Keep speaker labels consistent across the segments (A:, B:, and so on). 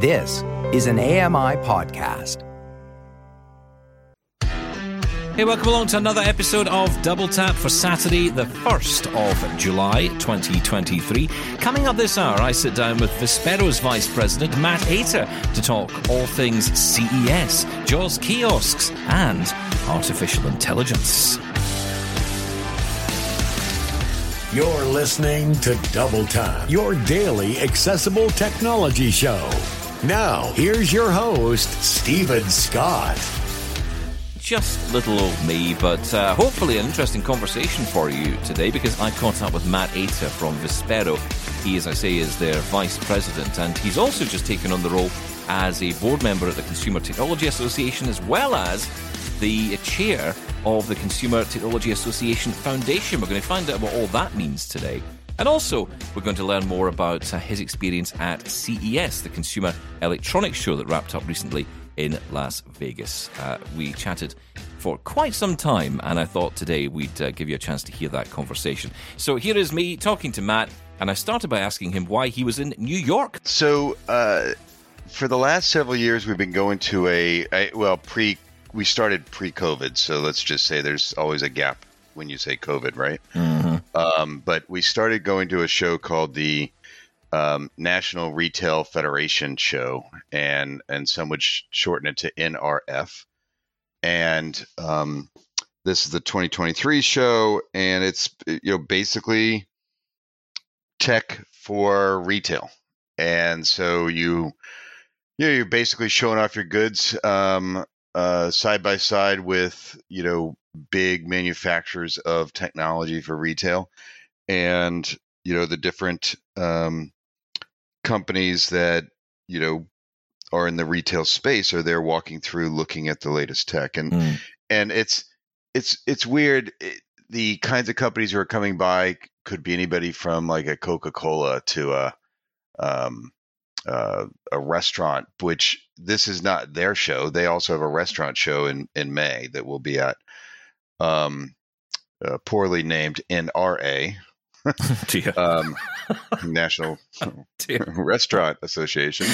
A: This is an AMI podcast.
B: Hey, welcome along to another episode of Double Tap for Saturday, the 1st of July 2023. Coming up this hour, I sit down with Vispero's Vice President, Matt Ater, to talk all things CES, JAWS kiosks, and artificial intelligence.
C: You're listening to Double Tap, your daily accessible technology show. Now, here's your host, Steven Scott.
B: Just little old me, but uh, hopefully an interesting conversation for you today because I caught up with Matt Ater from Vispero. He, as I say, is their vice president, and he's also just taken on the role as a board member at the Consumer Technology Association as well as the chair of the Consumer Technology Association Foundation. We're going to find out what all that means today. And also, we're going to learn more about uh, his experience at CES, the Consumer Electronics Show that wrapped up recently in Las Vegas. Uh, we chatted for quite some time, and I thought today we'd uh, give you a chance to hear that conversation. So here is me talking to Matt, and I started by asking him why he was in New York.
D: So, uh, for the last several years, we've been going to a, a well, pre we started pre-COVID, so let's just say there's always a gap when you say COVID, right? Mm-hmm. Um, but we started going to a show called the um, National Retail Federation Show, and and some would sh- shorten it to NRF. And um, this is the 2023 show, and it's you know basically tech for retail. And so you you know, you're basically showing off your goods um, uh, side by side with you know big manufacturers of technology for retail, and you know the different um, companies that you know are in the retail space are there walking through looking at the latest tech and mm. and it's it's it's weird it, the kinds of companies who are coming by could be anybody from like a coca-cola to a um, uh, a restaurant, which this is not their show. They also have a restaurant show in in May that will be at um, uh, poorly named NRA, um, National Restaurant Association.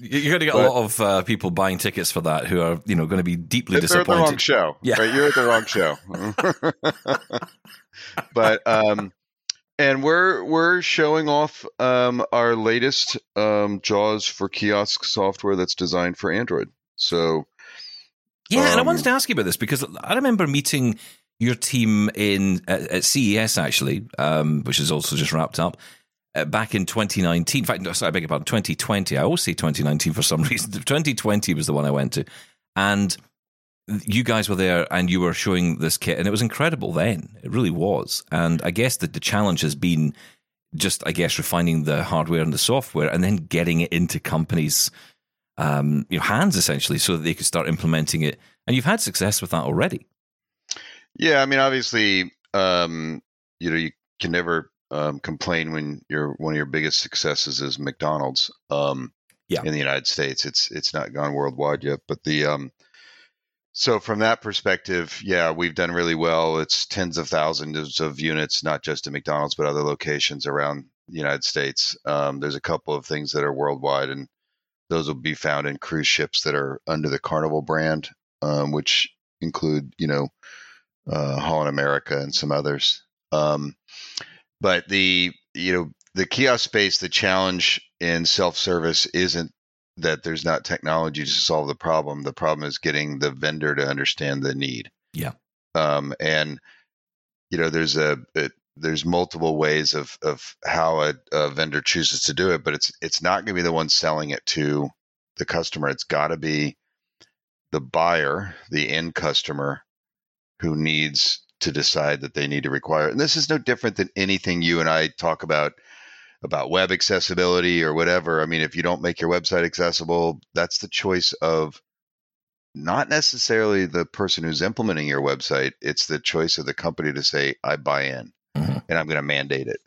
B: You're going to get but, a lot of uh, people buying tickets for that who are, you know, going to be deeply disappointed.
D: They're at the wrong show. Yeah, right? you're at the wrong show. but um, and we're we're showing off um, our latest um, JAWS for kiosk software that's designed for Android. So,
B: yeah, um, and I wanted um, to ask you about this because I remember meeting your team in at, at CES actually, um, which is also just wrapped up. Uh, back in 2019, in fact, sorry, I beg your pardon, 2020. I always say 2019 for some reason. 2020 was the one I went to, and you guys were there and you were showing this kit, and it was incredible then. It really was. And I guess that the challenge has been just, I guess, refining the hardware and the software, and then getting it into companies' um, you know, hands essentially, so that they could start implementing it. And you've had success with that already.
D: Yeah, I mean, obviously, um, you know, you can never um, complain when your one of your biggest successes is McDonald's. Um, yeah. in the United States, it's it's not gone worldwide yet, but the um, so from that perspective, yeah, we've done really well. It's tens of thousands of units, not just at McDonald's, but other locations around the United States. Um, there's a couple of things that are worldwide, and those will be found in cruise ships that are under the Carnival brand, um, which include, you know, uh, Holland America and some others. Um, but the, you know, the kiosk space, the challenge in self service isn't that there's not technology to solve the problem. The problem is getting the vendor to understand the need.
B: Yeah.
D: Um, and you know, there's a it, there's multiple ways of of how a, a, vendor chooses to do it, but it's it's not going to be the one selling it to the customer. It's got to be the buyer, the end customer, who needs to decide that they need to require. And this is no different than anything you and I talk about about web accessibility or whatever. I mean, if you don't make your website accessible, that's the choice of not necessarily the person who's implementing your website. It's the choice of the company to say, I buy in mm-hmm. and I'm going to mandate it.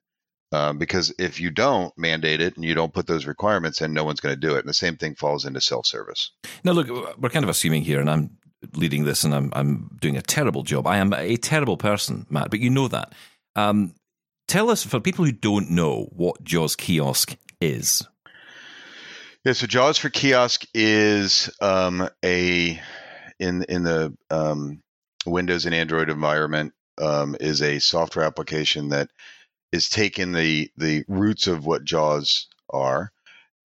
D: Um, because if you don't mandate it and you don't put those requirements in, no one's going to do it. And the same thing falls into self service.
B: Now, look, we're kind of assuming here, and I'm leading this and I'm, I'm doing a terrible job. I am a terrible person, Matt, but you know that. Um, tell us, for people who don't know what JAWS Kiosk is.
D: Yeah, so Jaws for Kiosk is um, a in in the um, Windows and Android environment um, is a software application that is taking the the roots of what JAWS are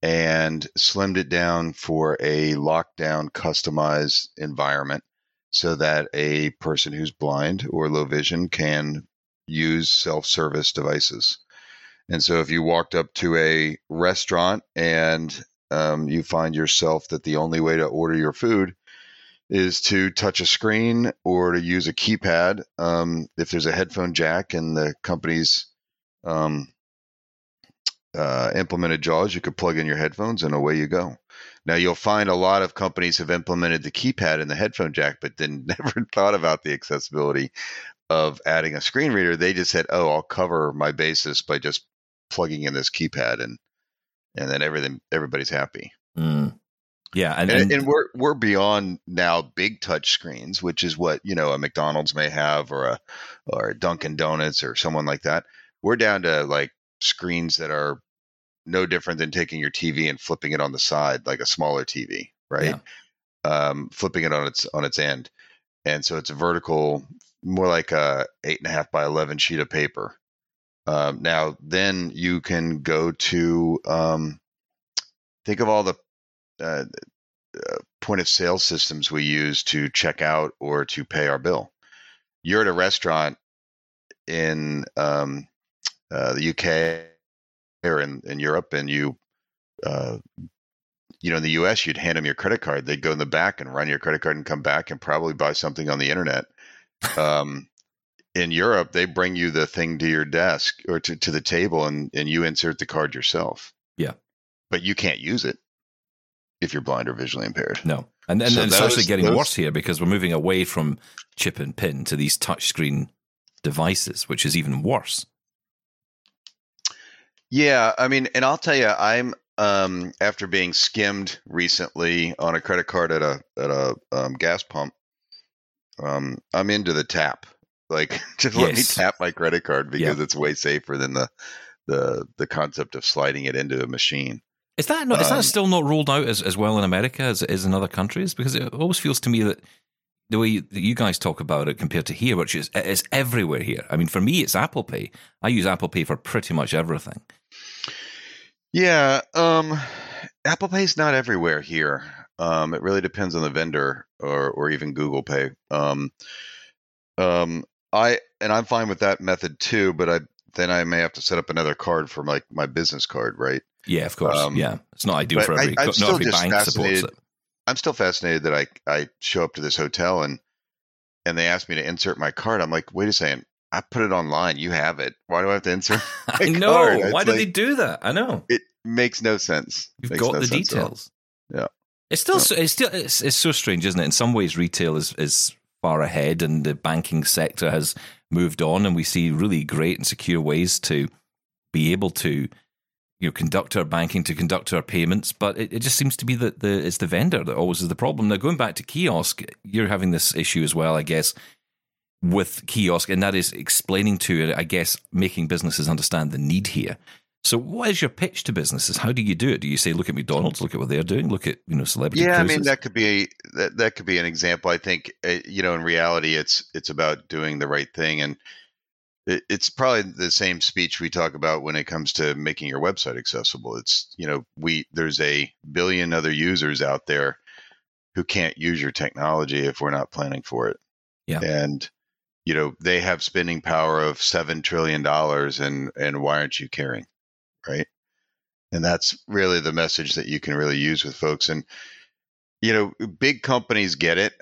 D: and slimmed it down for a lockdown customized environment so that a person who's blind or low vision can use self-service devices. And so if you walked up to a restaurant and um, you find yourself that the only way to order your food is to touch a screen or to use a keypad. Um, if there's a headphone jack and the company's um, uh, implemented JAWS, you could plug in your headphones and away you go. Now you'll find a lot of companies have implemented the keypad and the headphone jack, but then never thought about the accessibility of adding a screen reader. They just said, "Oh, I'll cover my basis by just plugging in this keypad," and and then everything everybody's happy.
B: Mm. Yeah,
D: and, and, and, we're we're beyond now big touch screens, which is what you know a McDonald's may have or a or a Dunkin' Donuts or someone like that. We're down to like screens that are no different than taking your TV and flipping it on the side like a smaller TV, right? Yeah. Um, flipping it on its on its end, and so it's a vertical, more like a eight and a half by eleven sheet of paper. Um, now, then you can go to um, think of all the uh, uh, point of sale systems we use to check out or to pay our bill. You're at a restaurant in um, uh, the UK or in, in Europe, and you, uh, you know, in the US, you'd hand them your credit card. They'd go in the back and run your credit card and come back and probably buy something on the internet. Um, in Europe, they bring you the thing to your desk or to, to the table, and, and you insert the card yourself.
B: Yeah,
D: but you can't use it if you're blind or visually impaired.
B: No. And then so it's actually getting those, worse here because we're moving away from chip and pin to these touchscreen devices, which is even worse.
D: Yeah, I mean, and I'll tell you, I'm um, after being skimmed recently on a credit card at a at a um, gas pump. Um, I'm into the tap. Like, just yes. let me tap my credit card because yeah. it's way safer than the the the concept of sliding it into a machine.
B: Is that not, um, is that um, still not rolled out as, as well in America as it is in other countries? Because it always feels to me that the way that you guys talk about it compared to here, which is it's everywhere here. I mean, for me, it's Apple Pay. I use Apple Pay for pretty much everything.
D: Yeah, um, Apple Pay's not everywhere here. Um, it really depends on the vendor or or even Google Pay. Um, um, I and I'm fine with that method too, but I then I may have to set up another card for my my business card, right?
B: Yeah, of course. Um, yeah, it's not ideal for every. I, not every bank supports it.
D: I'm still fascinated that I I show up to this hotel and and they ask me to insert my card. I'm like, wait a second, I put it online. You have it. Why do I have to insert?
B: I know. Card? Why did like, they do that? I know.
D: It makes no sense.
B: You've
D: makes
B: got
D: no
B: the details.
D: Yeah.
B: It's still oh. so, it's still it's, it's so strange, isn't it? In some ways, retail is is far ahead, and the banking sector has moved on, and we see really great and secure ways to be able to you know conduct our banking to conduct our payments. But it, it, just seems to be that the it's the vendor that always is the problem. Now going back to kiosk you're having this issue as well i guess with kiosk and that is explaining to i guess making businesses understand the need here so what is your pitch to businesses how do you do it do you say look at mcdonald's look at what they're doing look at you know celebrity
D: yeah
B: cruises?
D: i mean that could be that, that could be an example i think uh, you know in reality it's it's about doing the right thing and it's probably the same speech we talk about when it comes to making your website accessible. It's, you know, we there's a billion other users out there who can't use your technology if we're not planning for it.
B: Yeah.
D: And you know, they have spending power of 7 trillion dollars and and why aren't you caring? Right? And that's really the message that you can really use with folks and you know, big companies get it.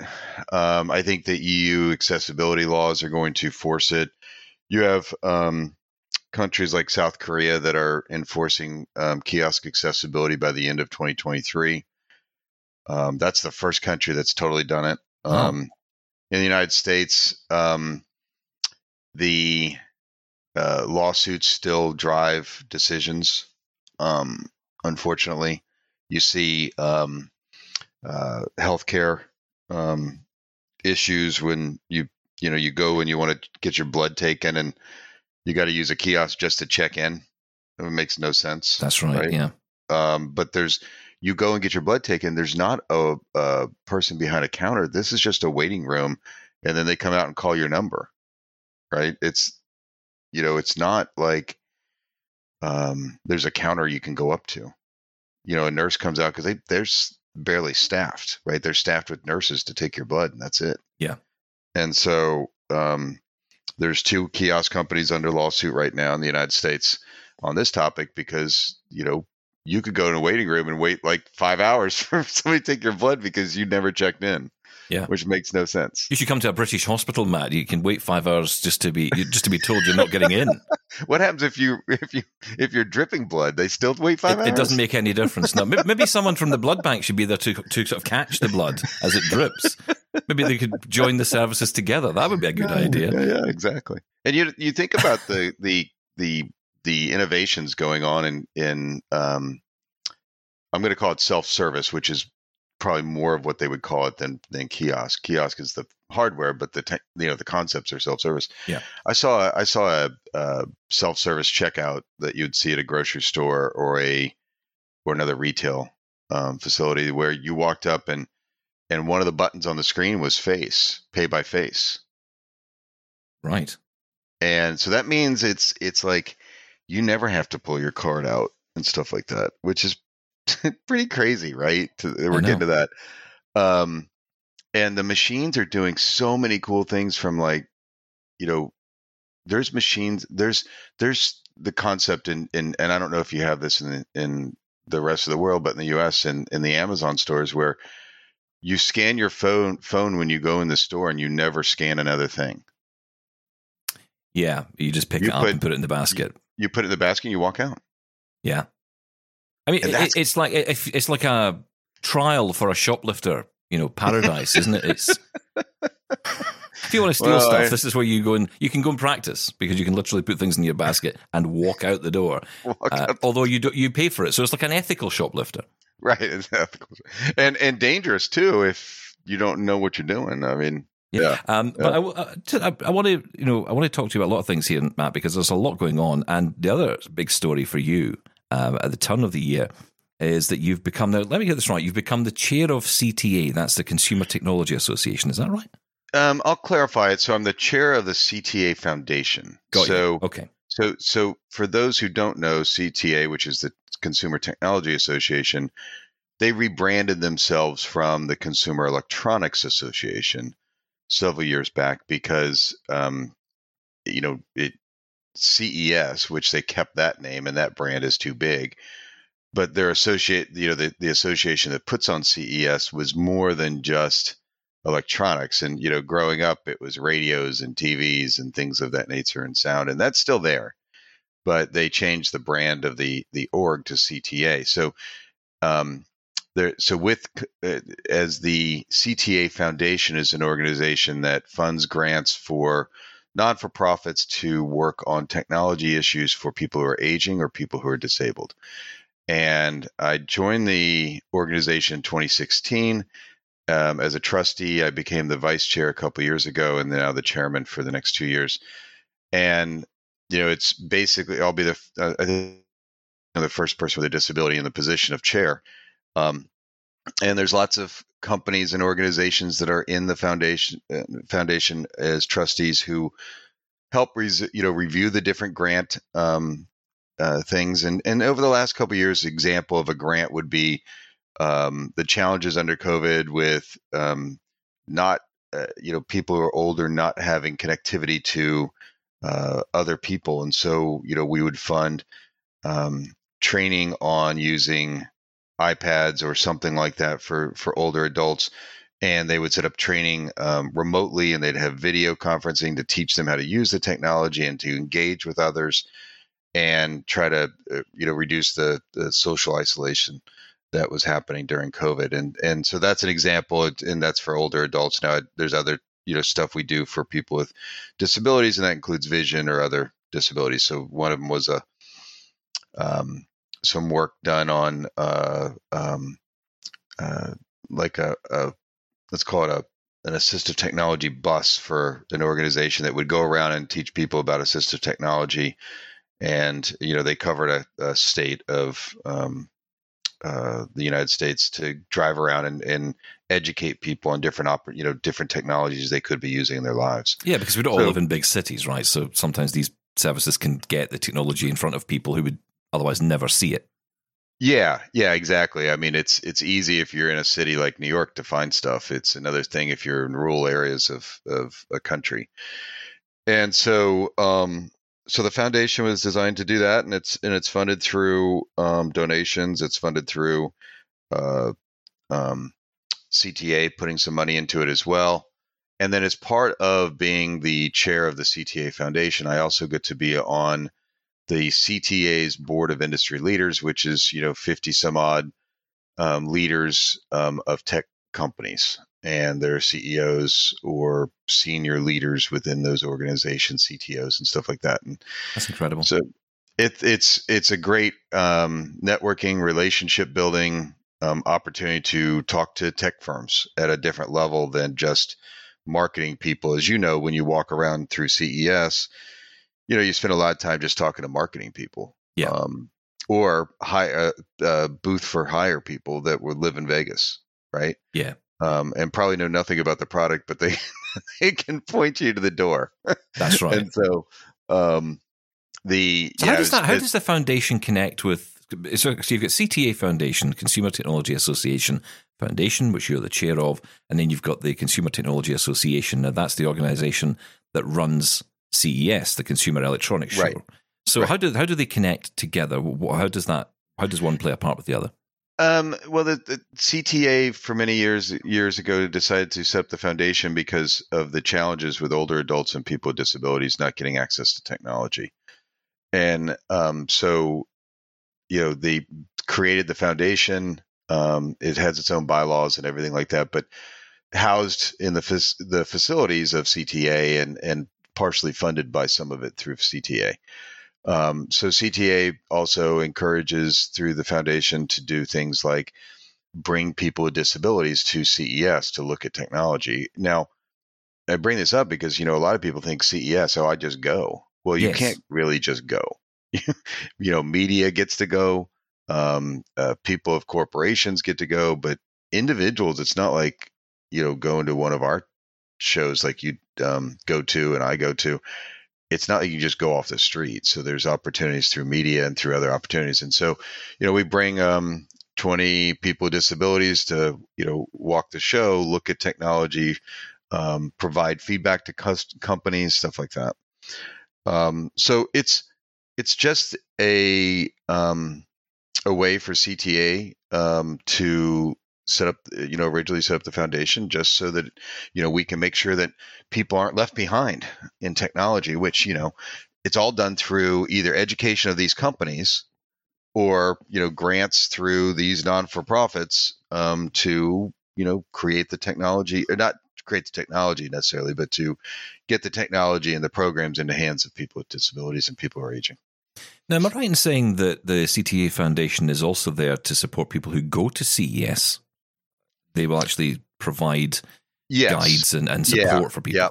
D: Um, I think the EU accessibility laws are going to force it you have um, countries like South Korea that are enforcing um, kiosk accessibility by the end of 2023. Um, that's the first country that's totally done it. Um, in the United States, um, the uh, lawsuits still drive decisions. Um, unfortunately, you see um, uh, healthcare issues when you you know you go and you want to get your blood taken and you got to use a kiosk just to check in it makes no sense
B: that's right, right? yeah
D: um, but there's you go and get your blood taken. There's not a, a person behind a counter. This is just a waiting room, and then they come out and call your number, right? It's you know, it's not like um, there's a counter you can go up to. You know, a nurse comes out because they there's barely staffed, right? They're staffed with nurses to take your blood, and that's it.
B: Yeah.
D: And so um, there's two kiosk companies under lawsuit right now in the United States on this topic because you know you could go in a waiting room and wait like five hours for somebody to take your blood because you never checked in.
B: Yeah,
D: which makes no sense.
B: You should come to a British hospital, Matt. You can wait five hours just to be just to be told you're not getting in.
D: what happens if you if you if you're dripping blood? They still wait five
B: it,
D: hours.
B: It doesn't make any difference. Now, maybe someone from the blood bank should be there to to sort of catch the blood as it drips. Maybe they could join the services together. That would be a good
D: yeah,
B: idea.
D: Yeah, yeah, exactly. And you you think about the the the the innovations going on in in um, I'm going to call it self service, which is probably more of what they would call it than than kiosk. Kiosk is the hardware, but the te- you know the concepts are self service.
B: Yeah,
D: I saw I saw a, a self service checkout that you'd see at a grocery store or a or another retail um, facility where you walked up and and one of the buttons on the screen was face pay by face.
B: Right.
D: And so that means it's it's like you never have to pull your card out and stuff like that, which is pretty crazy, right? To, we're getting to that. Um, and the machines are doing so many cool things from like, you know, there's machines, there's there's the concept in, in and I don't know if you have this in in the rest of the world, but in the US and in the Amazon stores where you scan your phone phone when you go in the store and you never scan another thing.
B: Yeah, you just pick
D: You
B: it up
D: put-
B: and put it in the basket.
D: You put it in the basket and you walk out.
B: Yeah, I mean, it, it's like if it's like a trial for a shoplifter. You know, paradise, isn't it? It's if you want to steal
D: Well,
B: stuff,
D: I-
B: this is where you go and you can go and practice because you can literally put things in your basket and walk out the door. Uh,
D: out.
B: although you do, you pay for it, so it's like an ethical shoplifter.
D: Right, it's ethical. and and dangerous too if you don't know what you're doing. I mean, yeah,
B: Um, But I, w- uh, I, I want to, you know, I want to talk to you about a lot of things here, Matt, because there's a lot going on. And the other big story for you um, at the turn of the year is that you've become now. Let me get this right. You've become the chair of CTA. That's the Consumer Technology Association. Is that right?
D: Um, I'll clarify it. So I'm the chair of the CTA Foundation.
B: Got
D: so
B: you. Okay.
D: so so for those who don't know, CTA, which is the Consumer Technology Association, they rebranded themselves from the Consumer Electronics Association several years back because um, you know it CES, which they kept that name and that brand is too big. But their associate, you know, the, the association that puts on CES was more than just electronics. And, you know, growing up, it was radios and TVs and things of that nature and sound. And that's still there. But they changed the brand of the, the org to CTA. So, um, there, so with uh, as the CTA Foundation is an organization that funds grants for non for profits to work on technology issues for people who are aging or people who are disabled. And I joined the organization in 2016 um, as a trustee. I became the vice chair a couple years ago, and now the chairman for the next two years. And you know, it's basically I'll be the uh, think I'm the first person with a disability in the position of chair. Um, and there's lots of companies and organizations that are in the foundation uh, foundation as trustees who help res- you know review the different grant um, uh, things. And and over the last couple years example of a grant would be um, the challenges under covid with um, not uh, you know people who are older not having connectivity to uh, other people. And so you know we would fund um, training on using iPads or something like that for for older adults, and they would set up training um, remotely, and they'd have video conferencing to teach them how to use the technology and to engage with others, and try to uh, you know reduce the, the social isolation that was happening during COVID, and and so that's an example, and that's for older adults. Now there's other you know stuff we do for people with disabilities, and that includes vision or other disabilities. So one of them was a um, some work done on uh, um, uh, like a, a let's call it a an assistive technology bus for an organization that would go around and teach people about assistive technology and you know they covered a, a state of um, uh, the United States to drive around and, and educate people on different oper- you know different technologies they could be using in their lives.
B: Yeah, because we don't all live in big cities, right? So sometimes these services can get the technology in front of people who would otherwise never see it.
D: Yeah, yeah, exactly. I mean, it's it's easy if you're in a city like New York to find stuff. It's another thing if you're in rural areas of of a country. And so, um, so the foundation was designed to do that, and it's and it's funded through um, donations. It's funded through uh, um, CTA putting some money into it as well. And then, as part of being the chair of the CTA Foundation, I also get to be on the CTA's Board of Industry Leaders, which is you know 50 some odd um, leaders um, of tech companies and their CEOs or senior leaders within those organizations, CTOs and stuff like that. And
B: that's incredible.
D: So it, it's it's a great um, networking, relationship building um, opportunity to talk to tech firms at a different level than just marketing people. As you know, when you walk around through CES, you know you spend a lot of time just talking to marketing people.
B: Yeah.
D: Um, or high uh, uh, booth for hire people that would live in Vegas, right?
B: Yeah.
D: Um, and probably know nothing about the product, but they they can point you to the door.
B: That's right.
D: and so, um, the
B: so yeah, how does that? How does the foundation connect with? So, so you've got CTA Foundation, Consumer Technology Association Foundation, which you're the chair of, and then you've got the Consumer Technology Association. Now, that's the organisation that runs CES, the Consumer Electronics Show.
D: Right.
B: So,
D: right.
B: how do how do they connect together? How does that? How does one play a part with the other?
D: Um, well, the, the, CTA for many years years ago decided to set up the foundation because of the challenges with older adults and people with disabilities not getting access to technology, and um, so you know they created the foundation. Um, it has its own bylaws and everything like that, but housed in the the facilities of CTA and and partially funded by some of it through CTA. Um, so CTA also encourages through the foundation to do things like bring people with disabilities to CES to look at technology. Now, I bring this up because you know a lot of people think CES, oh, I just go. Well, you
B: Yes.
D: can't really just go. you know, media gets to go, um, uh, people of corporations get to go, but individuals, it's not like you know going to one of our shows like you um, go to and I go to it's not like you just go off the street. So there's opportunities through media and through other opportunities. And so, you know, we bring um, 20 people with disabilities to, you know, walk the show, look at technology, um, provide feedback to cus- companies, stuff like that. Um, so it's it's just a um, a way for CTA um, to set up you know originally set up the foundation just so that you know we can make sure that people aren't left behind in technology which you know it's all done through either education of these companies or you know grants through these non-for-profits um, to you know create the technology or not create the technology necessarily but to get the technology and the programs into hands of people with disabilities and people who are aging
B: Now, am I right in saying that the CTA Foundation is also there to support people who go to CES? They will actually provide
D: yes.
B: guides and, and
D: Yeah,
B: support for people.
D: yeah.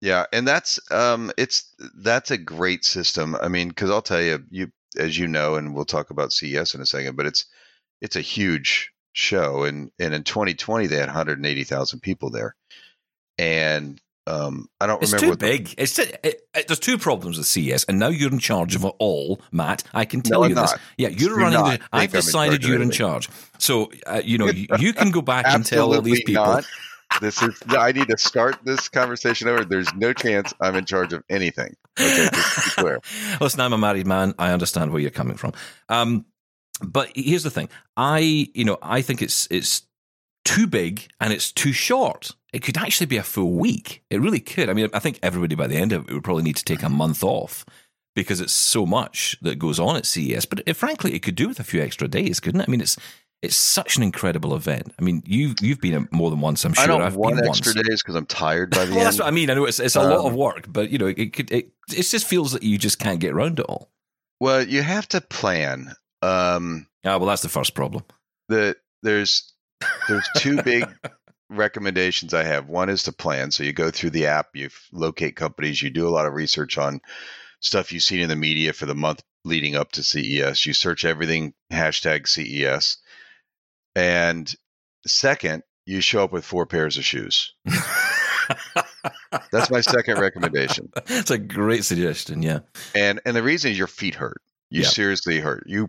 D: Yeah, and that's um, it's that's a great system. I mean, because I'll tell you, you as you know, and we'll talk about CES in a second, but it's it's a huge show, and and in 2020 they had 180,000 people there, and um, I don't
B: It's
D: remember
B: too
D: what the-
B: big. It's too, it, it, there's two problems with CES, and now you're in charge of it all, Matt. I can tell
D: No,
B: you
D: I'm
B: this.
D: not.
B: Yeah, you're
D: Do
B: running. The, I've decided you're in charge. So uh, you know you, you can go back and tell all these people.
D: not. This is. I need to start this conversation over. There's no chance I'm in charge of anything. Okay, just to be clear.
B: Listen, I'm a married man. I understand where you're coming from. Um, but here's the thing. I, you know, I think it's it's too big and it's too short. It could actually be a full week. It really could. I mean, I think everybody by the end of it would probably need to take a month off because it's so much that goes on at CES. But it, frankly, it could do with a few extra days, couldn't it? I mean, it's it's such an incredible event. I mean, you you've been at more than once. I'm sure
D: I don't
B: have
D: want
B: been
D: extra
B: once.
D: days because I'm tired by the
B: Well,
D: end.
B: that's what I mean. I know it's it's a lot
D: Um,
B: of work, but you know, it could it, it just feels that you just can't get around it all.
D: Well, you have to plan. Um,
B: Ah, well, that's the first problem.
D: the there's there's two big recommendations I have. One is to plan. So you go through the app, you locate companies, you do a lot of research on stuff you've seen in the media for the month leading up to CES. You search everything hashtag CES, And second, you show up with four pairs of shoes. That's my second recommendation.
B: That's a great suggestion. Yeah.
D: And and the reason is your feet hurt. You
B: Yeah.
D: seriously hurt. You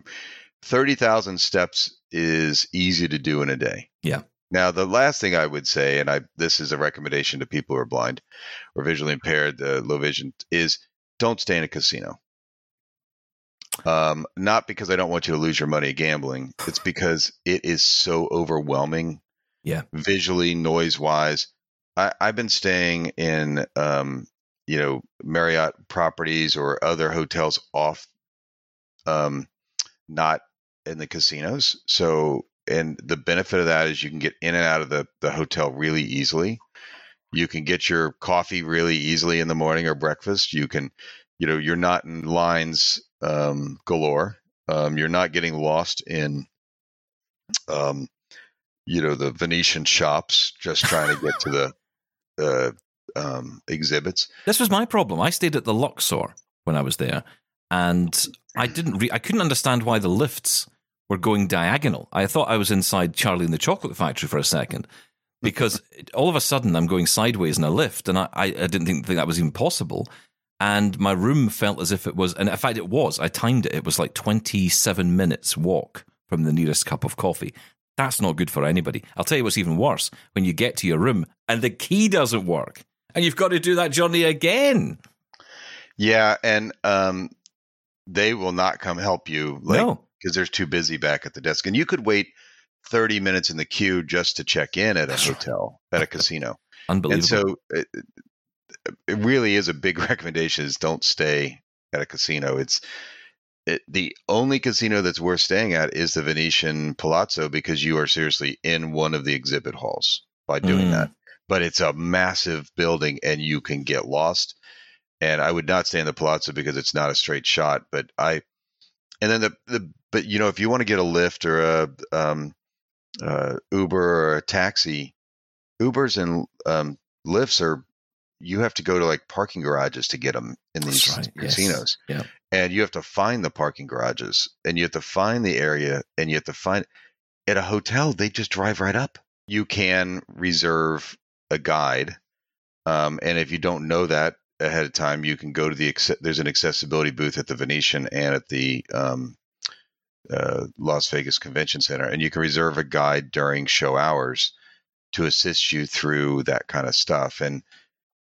D: thirty thousand steps is easy to do in a day.
B: Yeah.
D: Now the last thing I would say, and I this is a recommendation to people who are blind or visually impaired, the low vision, is don't stay in a casino. Um, not because I don't want you to lose your money gambling. It's because it is so overwhelming.
B: Yeah.
D: Visually, noise wise. I, I've been staying in um, you know, Marriott properties or other hotels off um not in the casinos. So and the benefit of that is you can get in and out of the, the hotel really easily. You can get your coffee really easily in the morning or breakfast. You can, you know, you're not in lines um, galore. Um, you're not getting lost in, um, you know, the Venetian shops just trying to get to the uh, um, exhibits.
B: This was my problem. I stayed at the Luxor when I was there, and I didn't. Re- I couldn't understand why the lifts were going diagonal. I thought I was inside Charlie and the Chocolate Factory for a second, because all of a sudden I'm going sideways in a lift, and I, I, I didn't think, think that was even possible. And my room felt as if it was, and in fact it was. I timed it. It was like 27 minutes walk from the nearest cup of coffee. That's not good for anybody. I'll tell you what's even worse when you get to your room and the key doesn't work, and you've got to do that journey again.
D: Yeah, and um, they will not come help you. Like,
B: no.
D: Because they're too busy back at the desk. And you could wait 30 minutes in the queue just to check in at a hotel, at a casino.
B: Unbelievable.
D: And so it, it really is a big recommendation is don't stay at a casino. It's it, the only casino that's worth staying at is the Venetian Palazzo because you are seriously in one of the exhibit halls by doing
B: Mm.
D: that. But it's a massive building and you can get lost. And I would not stay in the Palazzo because it's not a straight shot. But I, and then the the but you know if you want to get a Lyft or a um, uh, Uber or a taxi, Ubers and um, Lyfts are you have to go to like parking garages to get them in these
B: right, yes.
D: casinos.
B: Yeah.
D: And you have to find the parking garages and you have to find the area and you have to find at a hotel, they just drive right up. You can reserve a guide. Um, and if you don't know that ahead of time, you can go to the, there's an accessibility booth at the Venetian and at the um, uh, Las Vegas Convention Center. And you can reserve a guide during show hours to assist you through that kind of stuff. And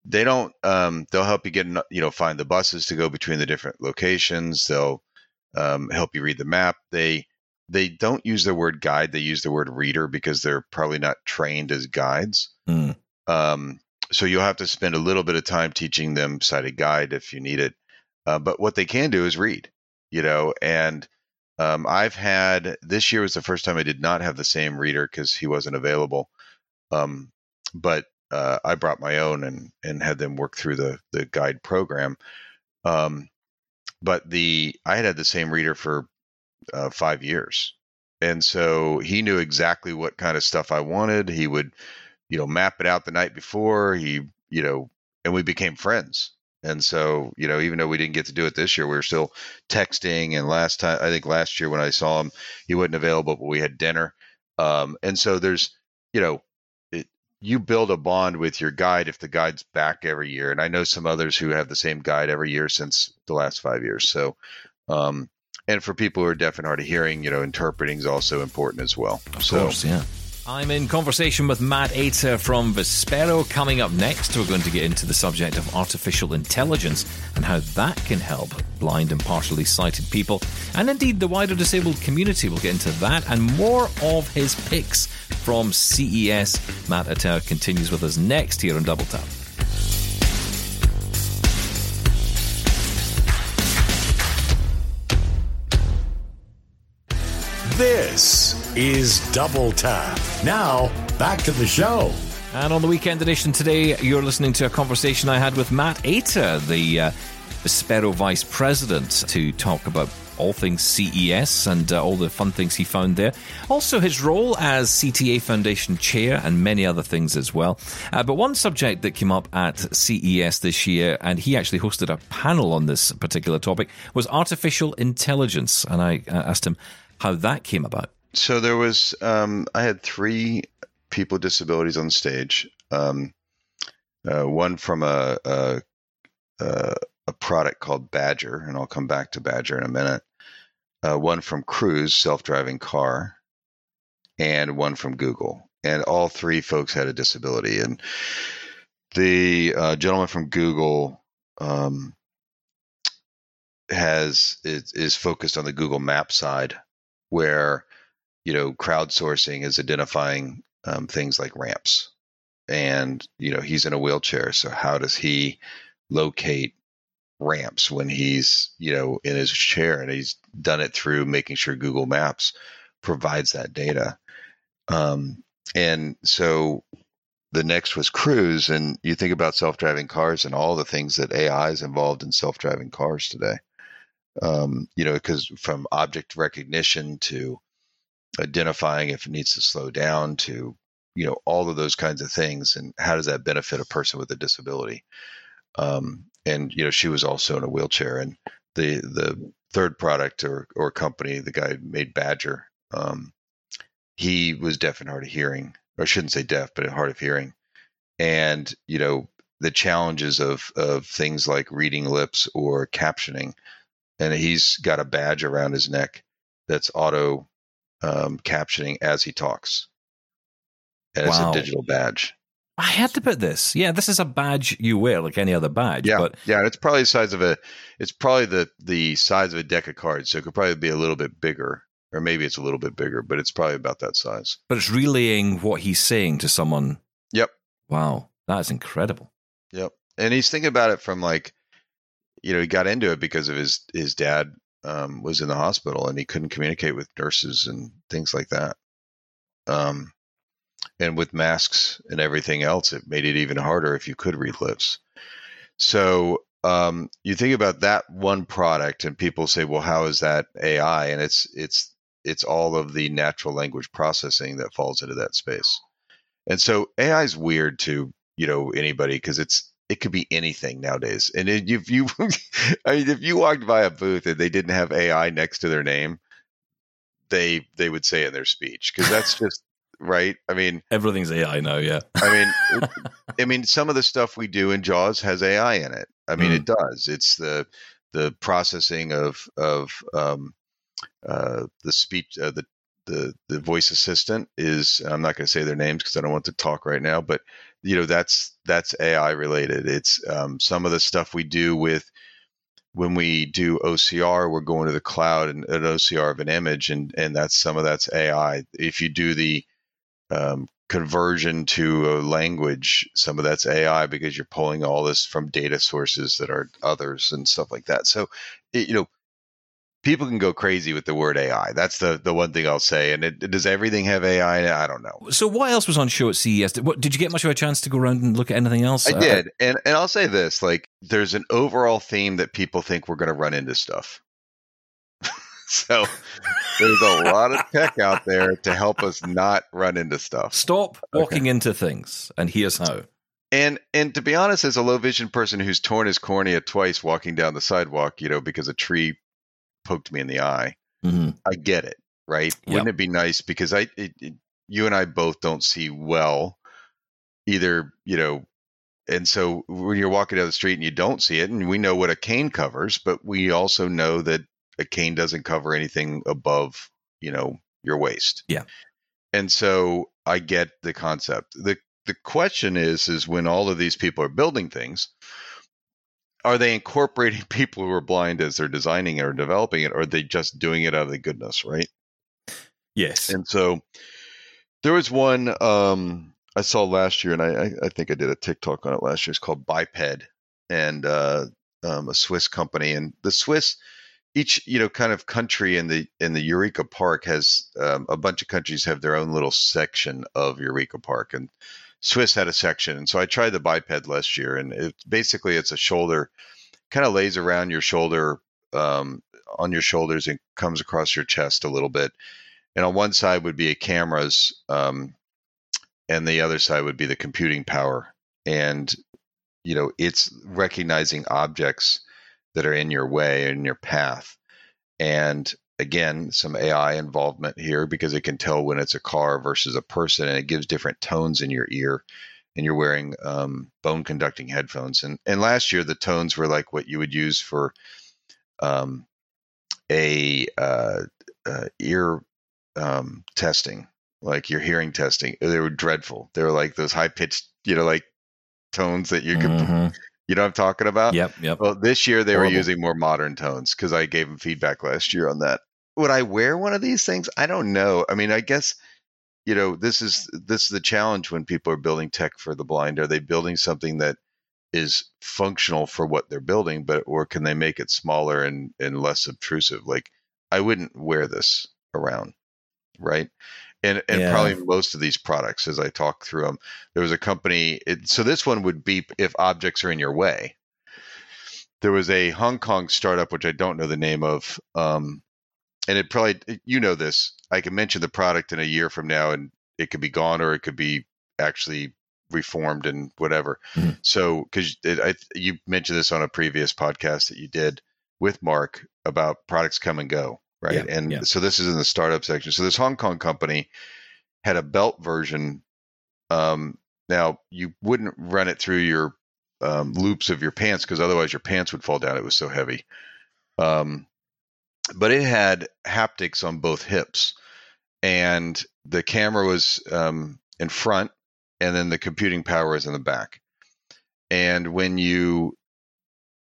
D: they don't um, they'll help you get you know find the buses to go between the different locations they'll um, help you read the map they they don't use the word guide they use the word reader because they're probably not trained as guides
B: Mm.
D: um, so you'll have to spend a little bit of time teaching them sighted guide if you need it uh, but what they can do is read you know and um, i've had this year was the first time i did not have the same reader because he wasn't available um, but uh, I brought my own and and had them work through the the guide program. Um, but the I had had the same reader for uh, five years, and so he knew exactly what kind of stuff I wanted. He would, you know, map it out the night before. He, you know, and we became friends. And so, you know, even though we didn't get to do it this year, we were still texting. And last time, I think last year when I saw him, he wasn't available, but we had dinner. Um, and so there's, you know, you build a bond with your guide if the guide's back every year. And I know some others who have the same guide every year since the last five years. So, um, and for people who are deaf and hard of hearing, you know, interpreting is also important as well.
B: Of
D: so,
B: course, yeah. I'm in conversation with Matt Ater from Vispero. Coming up next, we're going to get into the subject of artificial intelligence and how that can help blind and partially sighted people. And indeed, the wider disabled community. We'll get into that and more of his picks from CES. Matt Ater continues with us next here on Double Tap.
C: This is Double Tap. Now, back to the show.
B: And on the weekend edition today, you're listening to a conversation I had with Matt Ater, the uh, Vice President, to talk about all things CES and uh, all the fun things he found there. Also, his role as CTA Foundation Chair and many other things as well. Uh, but one subject that came up at CES this year, and he actually hosted a panel on this particular topic, was artificial intelligence. And I uh, asked him how that came about.
D: So there was, um, I had three people with disabilities on stage. Um, uh, one from a, a, a product called Badger, and I'll come back to Badger in a minute. Uh, one from Cruise, self-driving car, and one from Google. And all three folks had a disability. And the uh, gentleman from Google um, has is, is focused on the Google Map side, where you know crowdsourcing is identifying um, things like ramps, and you know he's in a wheelchair, so how does he locate ramps when he's you know in his chair, and he's done it through making sure Google Maps provides that data. Um, and so the next was cruise and you think about self-driving cars and all the things that ai is involved in self-driving cars today um, you know because from object recognition to identifying if it needs to slow down to you know all of those kinds of things and how does that benefit a person with a disability um, and you know she was also in a wheelchair and the the third product or or company the guy made badger um, he was deaf and hard of hearing or I shouldn't say deaf, but hard of hearing. And, you know, the challenges of, of things like reading lips or captioning. And he's got a badge around his neck that's auto um, captioning as he talks. And wow. it's a digital badge.
B: I had to put this. Yeah, this is a badge you wear like any other badge.
D: Yeah,
B: but
D: yeah, it's probably the size of a. It's probably the the size of a deck of cards, so it could probably be a little bit bigger or maybe it's a little bit bigger, but it's probably about that size.
B: But it's relaying what he's saying to someone.
D: Yep.
B: Wow, that's incredible.
D: Yep. And he's thinking about it from like, you know, he got into it because of his his dad um, was in the hospital and he couldn't communicate with nurses and things like that. Um, and with masks and everything else, it made it even harder if you could read lips. So um, you think about that one product, and people say, "Well, how is that AI?" And it's it's it's all of the natural language processing that falls into that space. And so AI is weird to you know anybody because it's it could be anything nowadays. And if you, I mean, if you walked by a booth and they didn't have AI next to their name, they they would say in their speech because that's just right. I mean,
B: everything's AI now. Yeah.
D: I mean, I mean, some of the stuff we do in Jaws has AI in it. I mean, mm. it does. It's the the processing of of um, uh, the speech, uh, the the the voice assistant is. I'm not going to say their names because I don't want to talk right now, but you know that's that's AI related. It's um, some of the stuff we do with when we do OCR, we're going to the cloud and an OCR of an image, and and that's some of that's AI. If you do the um, conversion to a language, some of that's AI because you're pulling all this from data sources that are others and stuff like that. So, it, you know, people can go crazy with the word AI. That's the the one thing I'll say. And it, does everything have AI? I don't know.
B: So, what else was on show at CES? Did, what, did you get much of a chance to go around and look at anything else?
D: I uh, did, and and I'll say this: like, there's an overall theme that people think we're going to run into stuff. so there's a lot of tech out there to help us not run into stuff.
B: Stop walking okay. into things, and here's how.
D: And and to be honest, as a low vision person who's torn his cornea twice walking down the sidewalk, you know, because a tree poked me in the eye, mm-hmm. I get it, right? Yep. Wouldn't it be nice because I, it, it, you and I both don't see well, either, you know, and so when you're walking down the street and you don't see it, and we know what a cane covers, but we also know that a cane doesn't cover anything above, you know, your waist.
B: Yeah.
D: And so I get the concept. The the question is is when all of these people are building things, are they incorporating people who are blind as they're designing or developing it, or are they just doing it out of the goodness, right?
B: Yes.
D: And so there was one um, I saw last year, and I, I, think I did a TikTok on it last year. It's called Biped, and uh, um, a Swiss company. And the Swiss each you know kind of country in the in the Eureka Park has um, a bunch of countries have their own little section of Eureka Park, and Swiss had a section, and so I tried the biped last year, and it basically it's a shoulder, kind of lays around your shoulder, um, on your shoulders, and comes across your chest a little bit, and on one side would be a cameras, um, and the other side would be the computing power, and you know it's recognizing objects that are in your way in your path and again some AI involvement here because it can tell when it's a car versus a person, and it gives different tones in your ear. And you're wearing um, bone conducting headphones. And and last year the tones were like what you would use for um, a uh, uh, ear um, testing, like your hearing testing. They were dreadful. They were like those high pitched, you know, like tones that you could.
B: Mhm.
D: You know what I'm talking about?
B: Yep, yep.
D: Well, this year they
B: Horrible.
D: were using more modern tones because I gave them feedback last year on that. Would I wear one of these things? I don't know. I mean, I guess you know this is this is the challenge when people are building tech for the blind. Are they building something that is functional for what they're building, but or can they make it smaller and and less obtrusive? Like I wouldn't wear this around, right? And and
B: Yeah.
D: probably most of these products, as I talk through them, there was a company. It, so this one would beep if objects are in your way. There was a Hong Kong startup, which I don't know the name of, um, and it probably you know this. I can mention the product in a year from now, and it could be gone, or it could be actually reformed and whatever.
B: Mhm.
D: So, because you mentioned this on a previous podcast that you did with Mark about products come and go, right?
B: Yeah,
D: and
B: yeah.
D: so this is in the startup section. So this Hong Kong company had a belt version. Um, now you wouldn't run it through your um, loops of your pants because otherwise your pants would fall down. It was so heavy. Um, but it had haptics on both hips, and the camera was um, in front, and then the computing power is in the back. And when you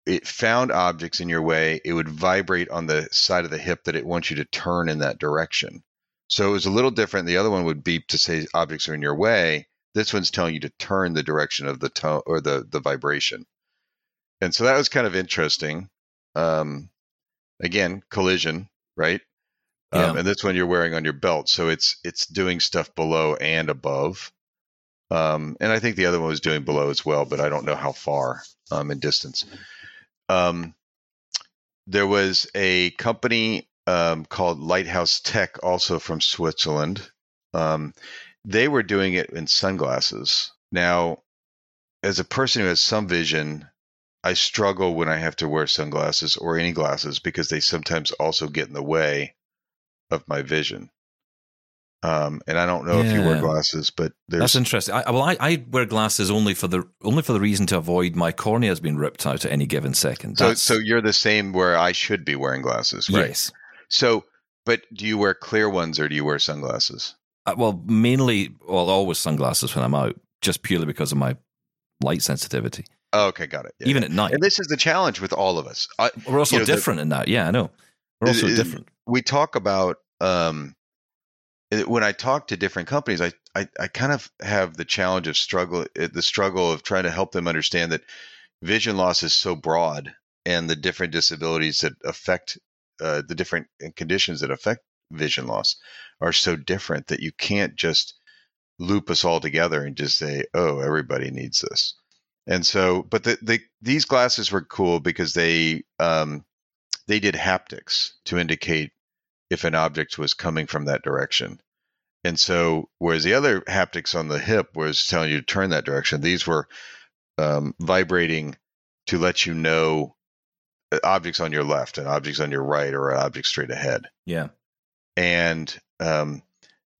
D: it found objects in your way, it would vibrate on the side of the hip that it wants you to turn in that direction. So it was a little different. The other one would beep to say objects are in your way. This one's telling you to turn the direction of the tone or the the vibration. And so that was kind of interesting. Um, again, collision, right?
B: Yeah.
D: Um, and this one you're wearing on your belt, so it's it's doing stuff below and above. Um, and I think the other one was doing below as well, but I don't know how far um, in distance. Um, there was a company um, called Lighthouse Tech, also from Switzerland. Um, they were doing it in sunglasses. Now, as a person who has some vision, I struggle when I have to wear sunglasses or any glasses because they sometimes also get in the way of my vision. Um, and I don't know if you wear glasses, but there's
B: That's interesting. I, well, I, I wear glasses only for the only for the reason to avoid my corneas being ripped out at any given second.
D: so so you're the same where I should be wearing glasses, right?
B: yes.
D: So, but do you wear clear ones or do you wear sunglasses?
B: Uh, well, mainly, well, always sunglasses when I'm out, just purely because of my light sensitivity.
D: Oh, okay, got it. Yeah,
B: Even
D: yeah.
B: at night,
D: and this is the challenge with all of us. I,
B: we're also
D: you know, the-
B: different in that. Yeah, I know. We're also
D: Uh,
B: different.
D: we talk about um, it- when I talk to different companies, I, I I kind of have the challenge of struggle, uh, the struggle of trying to help them understand that vision loss is so broad, and the different disabilities that affect uh, the different conditions that affect vision loss are so different that you can't just loop us all together and just say, "Oh, everybody needs this." And so, but the, the these glasses were cool because they um, they did haptics to indicate if an object was coming from that direction. And so, whereas the other haptics on the hip was telling you to turn that direction, these were um, vibrating to let you know uh, objects on your left and objects on your right or an object straight ahead.
B: Yeah.
D: And um,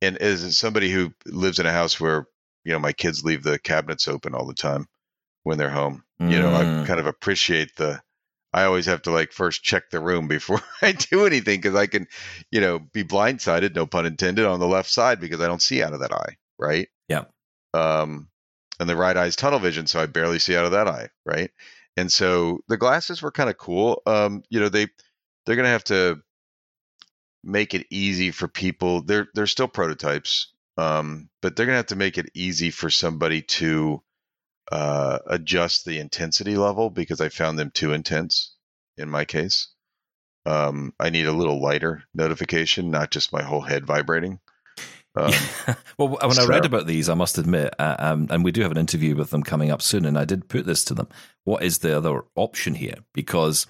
D: and as somebody who lives in a house where you know my kids leave the cabinets open all the time when they're home, you know, I
B: Mm.
D: kind of appreciate the. I always have to like first check the room before I do anything because I can, you know, be blindsided, no pun intended, on the left side because I don't see out of that eye, right?
B: Yeah.
D: Um, and the right eye's tunnel vision, so I barely see out of that eye, right? And so the glasses were kind of cool. Um, you know, they they're gonna have to make it easy for people. They're they're still prototypes, um, but they're gonna have to make it easy for somebody to uh, adjust the intensity level because I found them too intense in my case. Um, I need a little lighter notification, not just my whole head vibrating. Um,
B: well, when I read about these, I must admit, uh, um, and we do have an interview with them coming up soon, and I did put this to them. What is the other option here? Because,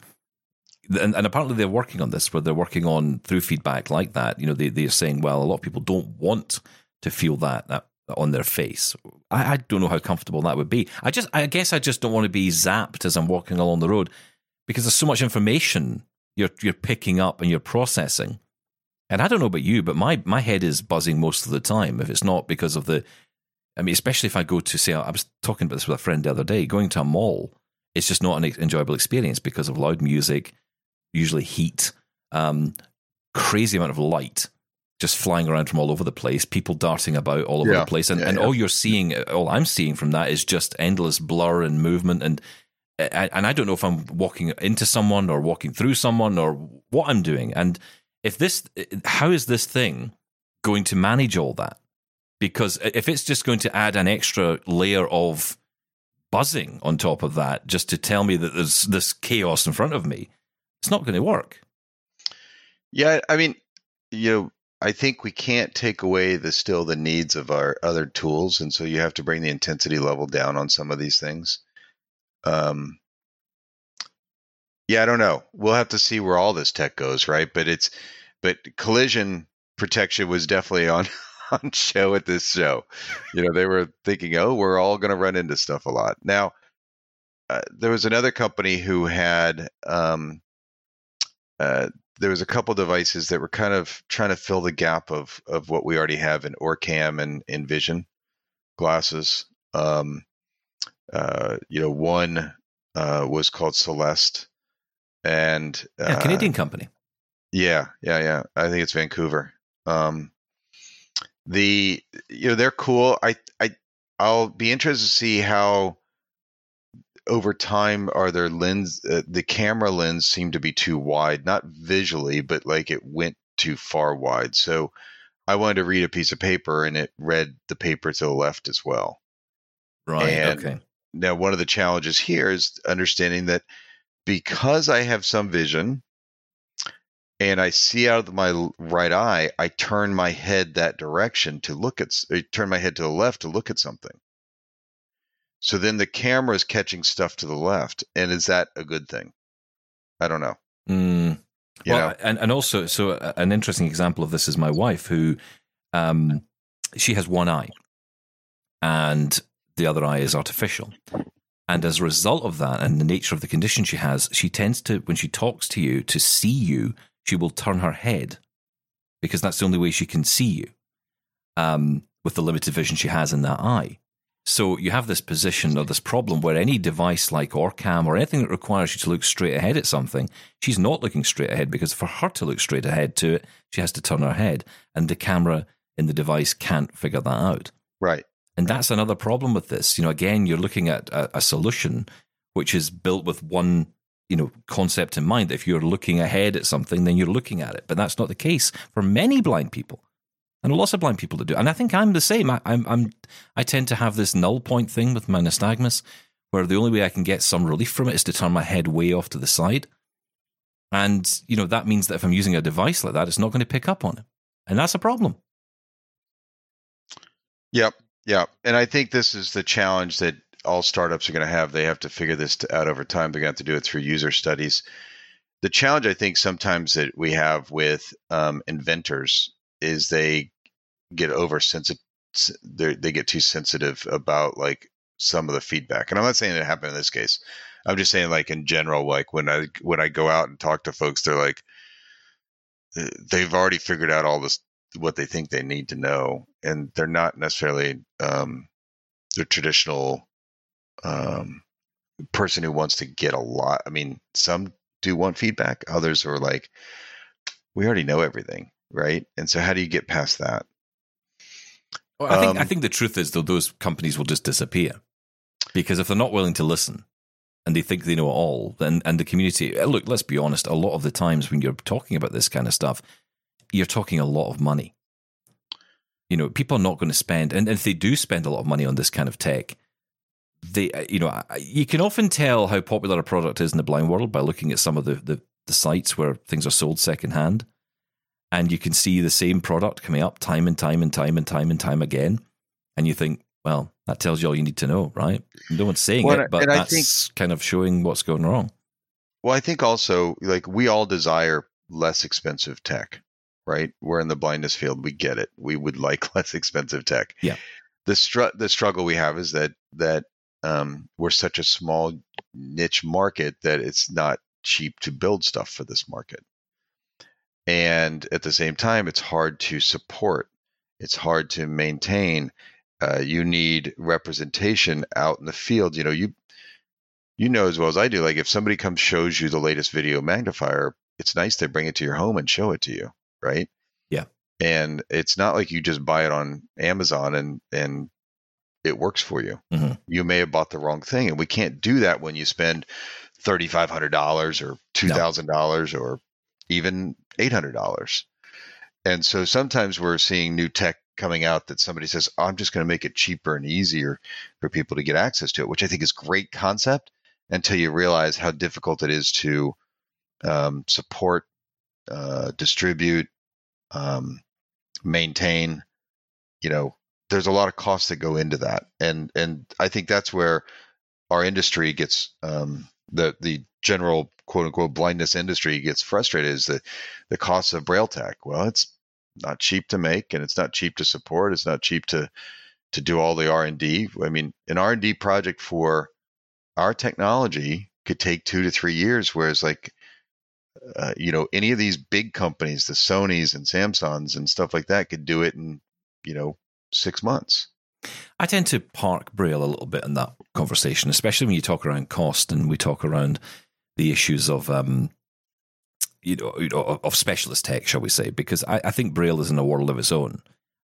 B: and, and apparently they're working on this, where they're working on through feedback like that. You know, they they're saying, well, a lot of people don't want to feel that that on their face. I, I don't know how comfortable that would be. I just, I guess, I just don't want to be zapped as I'm walking along the road because there's so much information you're you're picking up and you're processing And I don't know about you, but my my head is buzzing most of the time. If it's not because of the, I mean, especially if I go to say, I was talking about this with a friend the other day. Going to a mall, it's just not an enjoyable experience because of loud music, usually heat, um, crazy amount of light just flying around from all over the place, people darting about all over
D: Yeah.
B: the place, and,
D: Yeah,
B: and
D: yeah.
B: all you're seeing, all I'm seeing from that is just endless blur and movement, and and I don't know if I'm walking into someone or walking through someone or what I'm doing, and if this, how is this thing going to manage all that? Because if it's just going to add an extra layer of buzzing on top of that, just to tell me that there's this chaos in front of me, it's not going to work.
D: Yeah, I mean, you know, I think we can't take away the still the needs of our other tools, and so you have to bring the intensity level down on some of these things. Um, yeah, I don't know. We'll have to see where all this tech goes, right? But it's but collision protection was definitely on on show at this show. You know, they were thinking, oh, we're all going to run into stuff a lot. Now, uh, there was another company who had um, uh, there was a couple devices that were kind of trying to fill the gap of of what we already have in Orcam and Envision glasses. Um, uh, you know, one uh, was called Celeste, and uh,
B: Yeah, Canadian company.
D: yeah, yeah, yeah. I think it's Vancouver. Um, the you know they're cool. I I I'll be interested to see how over time are their lens uh, the camera lens seemed to be too wide, not visually, but like it went too far wide. So I wanted to read a piece of paper and it read the paper to the left as well.
B: Right.
D: and-
B: okay.
D: Now, one of the challenges here is understanding that because I have some vision and I see out of my right eye, I turn my head that direction to look at, I turn my head to the left to look at something. So then the camera is catching stuff to the left. And is that a good thing? I don't know.
B: Mm.
D: You
B: well,
D: know?
B: and and also, so uh, an interesting example of this is my wife, who, um, she has one eye, and the other eye is artificial. And as a result of that, and the nature of the condition she has, she tends to, when she talks to you, to see you, she will turn her head because that's the only way she can see you um, with the limited vision she has in that eye. So you have this position or this problem where any device like Orcam or anything that requires you to look straight ahead at something, she's not looking straight ahead because for her to look straight ahead to it, she has to turn her head, and the camera in the device can't figure that out.
D: Right.
B: And that's another problem with this. You know, again, you're looking at a, a solution which is built with one, you know, concept in mind. If you're looking ahead at something, then you're looking at it. But that's not the case for many blind people, and lots of blind people to do. And I think I'm the same. I, I'm, I'm, I tend to have this null point thing with my nystagmus, where the only way I can get some relief from it is to turn my head way off to the side. And you know that means that if I'm using a device like that, it's not going to pick up on it, and that's a problem.
D: Yep. Yep. And I think this is the challenge that all startups are going to have. They have to figure this out over time. They're going to have to do it through user studies. The challenge I think sometimes that we have with um, inventors is they get oversensitive. They get too sensitive about like some of the feedback. And I'm not saying it happened in this case. I'm just saying like in general, like when I when I go out and talk to folks, they're like uh, they've already figured out all this what they think they need to know, and they're not necessarily um, the traditional um, person who wants to get a lot. I mean, some do want feedback. Others are like, we already know everything, right? And so, how do you get past that?
B: Well, I think I
D: Um,
B: think the truth is though those companies will just disappear because if they're not willing to listen and they think they know it all, then and the community uh, look. Let's be honest. A lot of the times when you're talking about this kind of stuff, you're talking a lot of money. You know, people are not going to spend, and if they do spend a lot of money on this kind of tech, they, uh, you know, you can often tell how popular a product is in the blind world by looking at some of the the, the sites where things are sold secondhand and you can see the same product coming up time and time and time and time and time again, and you think, well, that tells you all you need to know, right? No one's saying
D: Well,
B: it, but that's kind of showing what's going wrong.
D: Well, I think also like we all desire less expensive tech, right? We're in the blindness field. We get it. We would like less expensive tech.
B: Yeah.
D: The str- the struggle we have is that that um, we're such a small niche market that it's not cheap to build stuff for this market. And at the same time, it's hard to support. It's hard to maintain. Uh, you need representation out in the field. You know, you you know as well as I do. Like if somebody comes shows you the latest video magnifier, it's nice to bring it to your home and show it to you, right?
B: Yeah.
D: And it's not like you just buy it on Amazon and and it works for you.
B: Mm-hmm.
D: You may have bought the wrong thing, and we can't do that when you spend thirty five hundred dollars or two thousand dollars or even eight hundred dollars. And so sometimes we're seeing new tech coming out that somebody says, oh, "I'm just going to make it cheaper and easier for people to get access to it," which I think is great concept until you realize how difficult it is to um, support, uh, distribute, um, maintain. You know, there's a lot of costs that go into that, and and I think that's where our industry gets um, the the general quote unquote blindness industry gets frustrated is the the cost of braille tech. Well, it's not cheap to make, and it's not cheap to support. It's not cheap to to do all the R and D. I mean, an R and D project for our technology could take two to three years, whereas like uh, you know any of these big companies, the Sony's and Samsungs and stuff like that, could do it in you know six months.
B: I tend to park Braille a little bit in that conversation, especially when you talk around cost and we talk around the issues of um, you know, you know of specialist tech, shall we say? Because I, I think Braille is in a world of its own,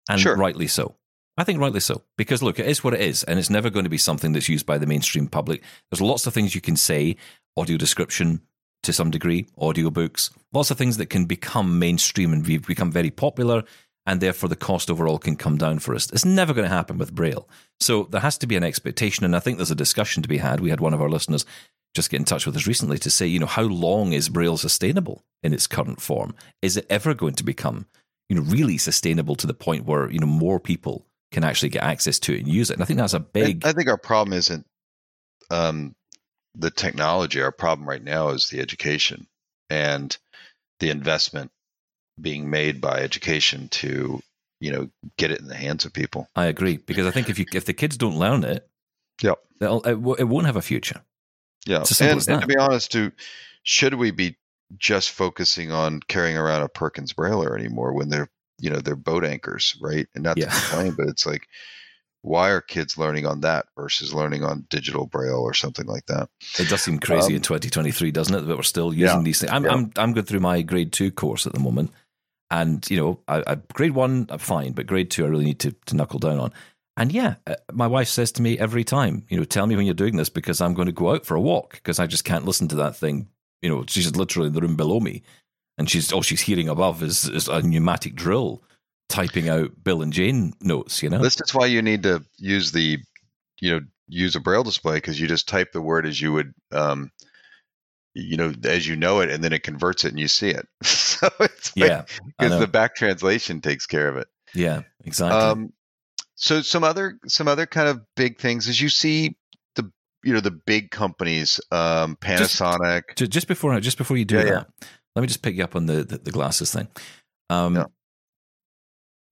B: and
D: Sure.
B: rightly so. I think rightly so because look, it is what it is, and it's never going to be something that's used by the mainstream public. There's lots of things you can say, audio description to some degree, audiobooks, lots of things that can become mainstream and become very popular, and therefore the cost overall can come down for us. It's never going to happen with Braille. So there has to be an expectation, and I think there's a discussion to be had. We had one of our listeners just get in touch with us recently to say, you know, how long is Braille sustainable in its current form? Is it ever going to become, you know, really sustainable to the point where you know more people can actually get access to it and use it? And I think that's a big.
D: I, I think our problem isn't um, the technology. Our problem right now is the education and the investment being made by education to, you know, get it in the hands of people.
B: I agree because I think if you if the kids don't learn it, they'll, it, it won't have a future.
D: Yeah,
B: It's as simple
D: and, and to be honest, to should we be just focusing on carrying around a Perkins Brailler anymore when they're you know they're boat anchors, right? And not
B: Yeah.
D: to complain, but it's like, why are kids learning on that versus learning on digital Braille or something like that?
B: It does seem crazy
D: Um,
B: in 2023, doesn't it? That we're still using
D: Yeah,
B: these things. I'm,
D: yeah.
B: I'm I'm going through my grade two course at the moment, and you know, grade one I'm fine, but grade two I really need to, to knuckle down on. And yeah, uh, my wife says to me every time, you know, tell me when you're doing this because I'm going to go out for a walk because I just can't listen to that thing. You know, she's literally in the room below me, and she's all she's hearing above is, is a pneumatic drill typing out Bill and Jane notes. You know,
D: This is why you need to use the, you know, use a braille display because you just type the word as you would, um, you know, as you know it, and then it converts it and you see it. so it's like,
B: yeah,
D: because the back translation takes care of it.
B: yeah, exactly.
D: Um, so some other some other kind of big things is you see the you know the big companies, um, Panasonic.
B: Ju- just before just before you do
D: Yeah,
B: that, let me just pick you up on the the, the glasses thing. Um,
D: Yeah.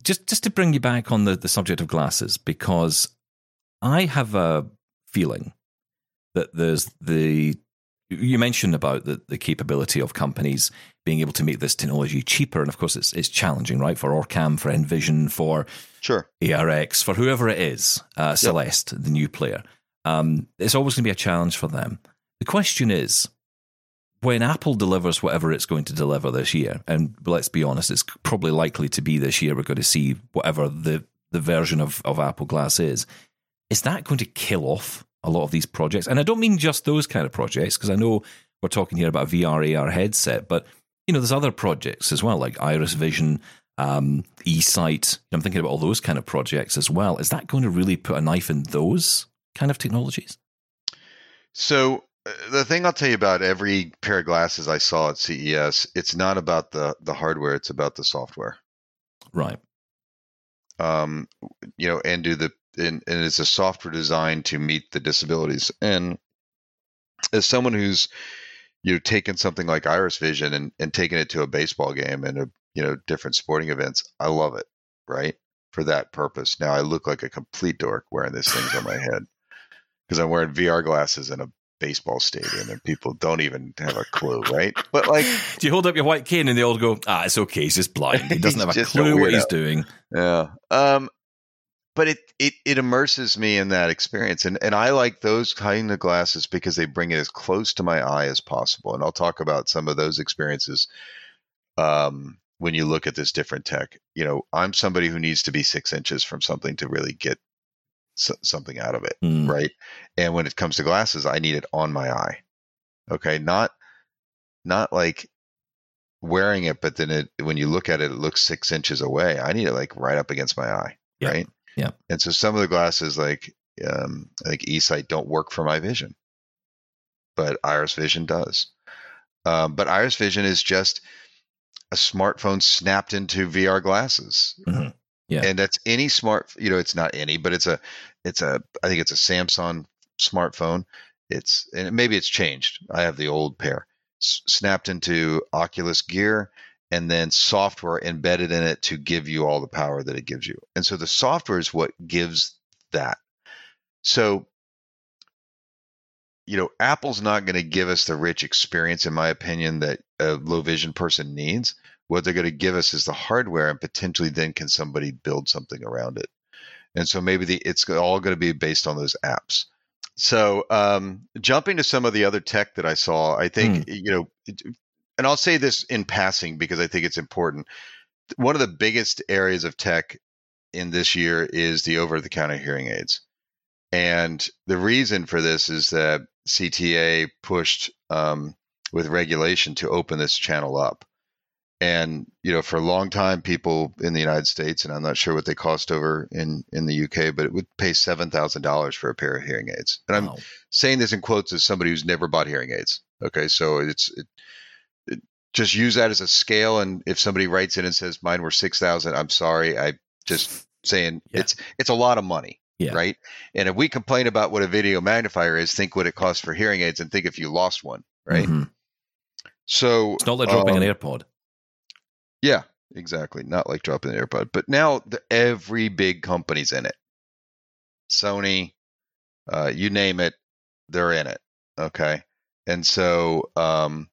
B: Just just to bring you back on the the subject of glasses, because I have a feeling that there's the you mentioned about the, the capability of companies being able to make this technology cheaper, and of course it's it's challenging, right? For Orcam, for Envision, for
D: Sure.
B: ARX, for whoever it is, uh, Celeste, the new player. Um, it's always going to be a challenge for them. The question is, when Apple delivers whatever it's going to deliver this year, and let's be honest, it's probably likely to be this year, we're going to see whatever the, the version of, of Apple Glass is. Is that going to kill off a lot of these projects? And I don't mean just those kind of projects, because I know we're talking here about a VR, AR headset, but you know, there's other projects as well, like Iris Vision, um, eSight. I'm thinking about all those kind of projects as well. Is that going to really put a knife in those kind of technologies?
D: So uh, the thing I'll tell you about every pair of glasses I saw at CES, it's not about the the hardware; it's about the software.
B: Right.
D: Um, you know, and do the and, and it's a software designed to meet the disabilities. And as someone who's you know taken something like Iris Vision and and taken it to a baseball game and a you know different sporting events, I love it. Right for that purpose. Now I look like a complete dork wearing these things on my head because I'm wearing VR glasses and a baseball stadium and people don't even have a clue, right? But like,
B: do you hold up your white cane and they all go, "Ah, it's okay. He's just blind. He doesn't have a clue a what he's doing."
D: Yeah. Um, but it, it it immerses me in that experience, and and I like those kind of glasses because they bring it as close to my eye as possible. And I'll talk about some of those experiences. Um, when you look at this different tech, you know, I'm somebody who needs to be six inches from something to really get something out of it, mm. right? And when it comes to glasses, I need it on my eye. Okay, not not like wearing it, but then it when you look at it, it looks six inches away. I need it like right up against my eye,
B: yeah.
D: right?
B: Yeah.
D: And so some of the glasses, like um, I think eSight, don't work for my vision, but Iris Vision does. Um, but Iris Vision is just a smartphone snapped into VR glasses.
B: Mm-hmm. Yeah.
D: And that's any smart, you know, it's not any, but it's a, it's a, I think it's a Samsung smartphone. It's, and maybe it's changed. I have the old pair S- snapped into Oculus Gear and then software embedded in it to give you all the power that it gives you. And so the software is what gives that. So, you know, Apple's not going to give us the rich experience, in my opinion, that a low vision person needs. What they're going to give us is the hardware, and potentially then can somebody build something around it. And so maybe the, it's all going to be based on those apps. So um, jumping to some of the other tech that I saw, I think mm. you know, and I'll say this in passing because I think it's important. One of the biggest areas of tech in this year is the over-the-counter hearing aids, and the reason for this is that CTA pushed um, with regulation to open this channel up. And you know, for a long time, people in the United States, and I'm not sure what they cost over in in the UK, but it would pay seven thousand dollars for a pair of hearing aids. And wow. I'm saying this in quotes as somebody who's never bought hearing aids. Okay, so it's it, it, just use that as a scale. And if somebody writes in and says mine were six thousand, I'm sorry. I just saying yeah. it's it's a lot of money.
B: Yeah.
D: Right. And if we complain about what a video magnifier is, think what it costs for hearing aids and think if you lost one. Right. Mm-hmm. So
B: it's not like dropping um, an AirPod.
D: Yeah, exactly. Not like dropping an AirPod, but now the, every big company's in it. Sony, uh, you name it, they're in it. Okay, and so um,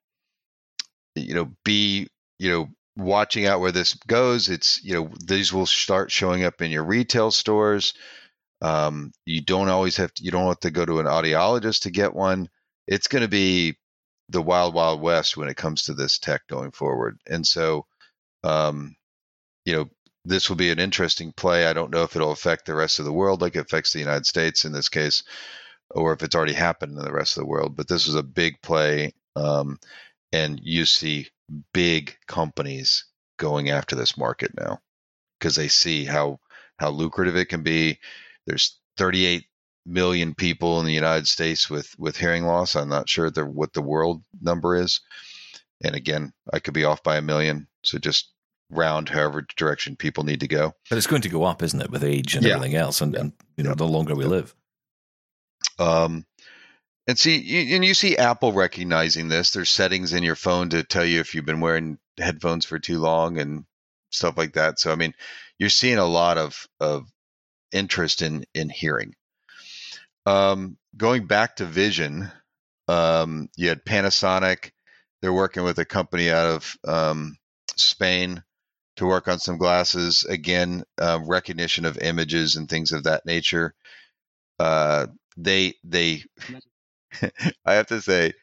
D: you know, be you know watching out where this goes. It's you know these will start showing up in your retail stores. Um, you don't always have to. You don't have to go to an audiologist to get one. It's going to be the wild wild west when it comes to this tech going forward. And so um, you know, this will be an interesting play. I don't know if it'll affect the rest of the world like it affects the United States in this case, or if it's already happened in the rest of the world. But this is a big play, um, and you see big companies going after this market now because they see how how lucrative it can be. There's 38 million people in the United States with with hearing loss. I'm not sure the, what the world number is, and again, I could be off by a million. So just round however direction people need to go.
B: But it's going to go up, isn't it, with age and yeah. everything else, and, and you know, yeah. the longer we live.
D: Um, and see, you, and you see Apple recognizing this. There's settings in your phone to tell you if you've been wearing headphones for too long and stuff like that. So I mean, you're seeing a lot of of interest in in hearing. Um, going back to vision, um, you had Panasonic. They're working with a company out of um, Spain to work on some glasses. Again, uh, recognition of images and things of that nature. Uh, they they, I have to say,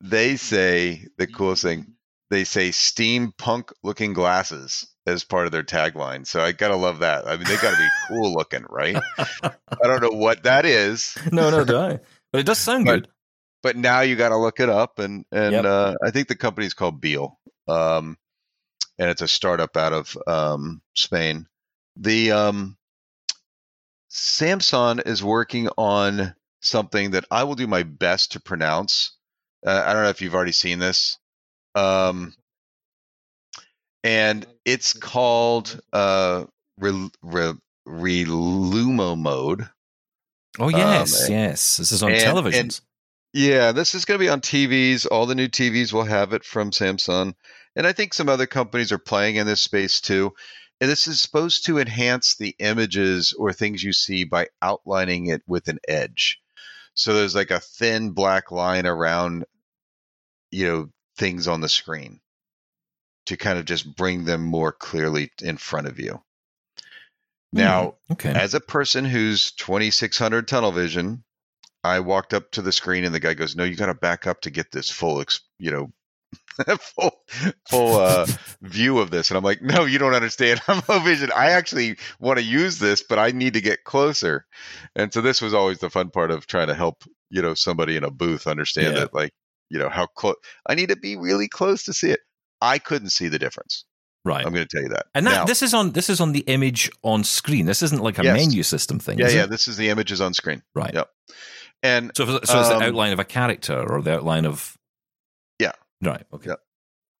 D: they say the coolest thing. They say steampunk looking glasses as part of their tagline. So I gotta love that. I mean, they gotta be cool looking, right? I don't know what that is.
B: No, no, do I? But it does sound but, good.
D: But now you got to look it up, and and yep. uh, I think the company's called Biel. Um, and it's a startup out of um, Spain. The um, Samsung is working on something that I will do my best to pronounce. Uh, I don't know if you've already seen this, um, and it's called uh, Re- Re- Relumino mode.
B: Oh yes, um, yes. This is on and, televisions. And,
D: yeah, this is going to be on TVs. All the new TVs will have it from Samsung. And I think some other companies are playing in this space too. And this is supposed to enhance the images or things you see by outlining it with an edge. So there's like a thin black line around, you know, things on the screen to kind of just bring them more clearly in front of you. Now,
B: Hmm, okay.
D: as a person who's 2600 tunnel vision, I walked up to the screen and the guy goes, "No, you got to back up to get this full, ex- you know, full full uh, view of this." And I'm like, "No, you don't understand. I'm low vision. I actually want to use this, but I need to get closer." And so this was always the fun part of trying to help, you know, somebody in a booth understand
B: Yeah.
D: that, like, you know, how close I need to be really close to see it. I couldn't see the difference.
B: right.
D: I'm going to tell you that.
B: and that
D: Now-
B: this is on this is on the image on screen. This isn't like a
D: Yes.
B: menu system thing.
D: yeah, yeah.
B: It?
D: This is the images on screen.
B: Right.
D: Yep. And
B: So, so it's
D: Um,
B: the outline of a character or the outline of. Right. Okay.
D: Yeah.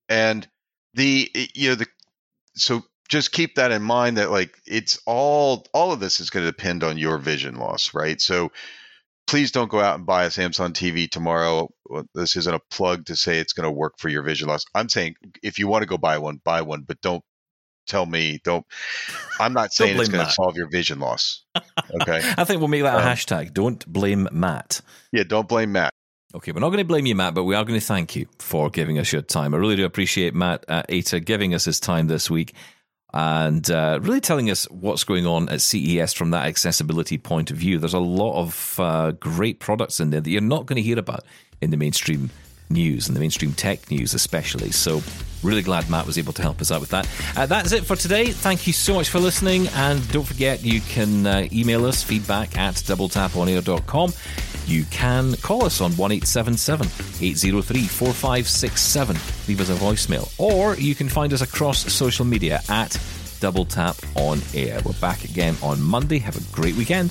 D: and the you know the so just keep that in mind that like it's all all of this is going to depend on your vision loss right so please don't go out and buy a samsung tv tomorrow this isn't a plug to say it's going to work for your vision loss i'm saying if you want to go buy one buy one but don't tell me don't i'm not saying it's going
B: Matt.
D: to solve your vision loss okay
B: I think we'll make that a
D: Um,
B: hashtag. Don't blame Matt.
D: yeah don't blame matt
B: Okay, we're not going to blame you, Matt, but we are going to thank you for giving us your time. I really do appreciate Matt uh, Ater giving us his time this week and uh, really telling us what's going on at CES from that accessibility point of view. There's a lot of uh, great products in there that you're not going to hear about in the mainstream news and the mainstream tech news, especially. So, really glad Matt was able to help us out with that. Uh, that's it for today. Thank you so much for listening. And don't forget, you can uh, email us feedback at doubletaponair.com. You can call us on 1877 803 4567. Leave us a voicemail. Or you can find us across social media at Double Tap On Air. We're back again on Monday. Have a great weekend.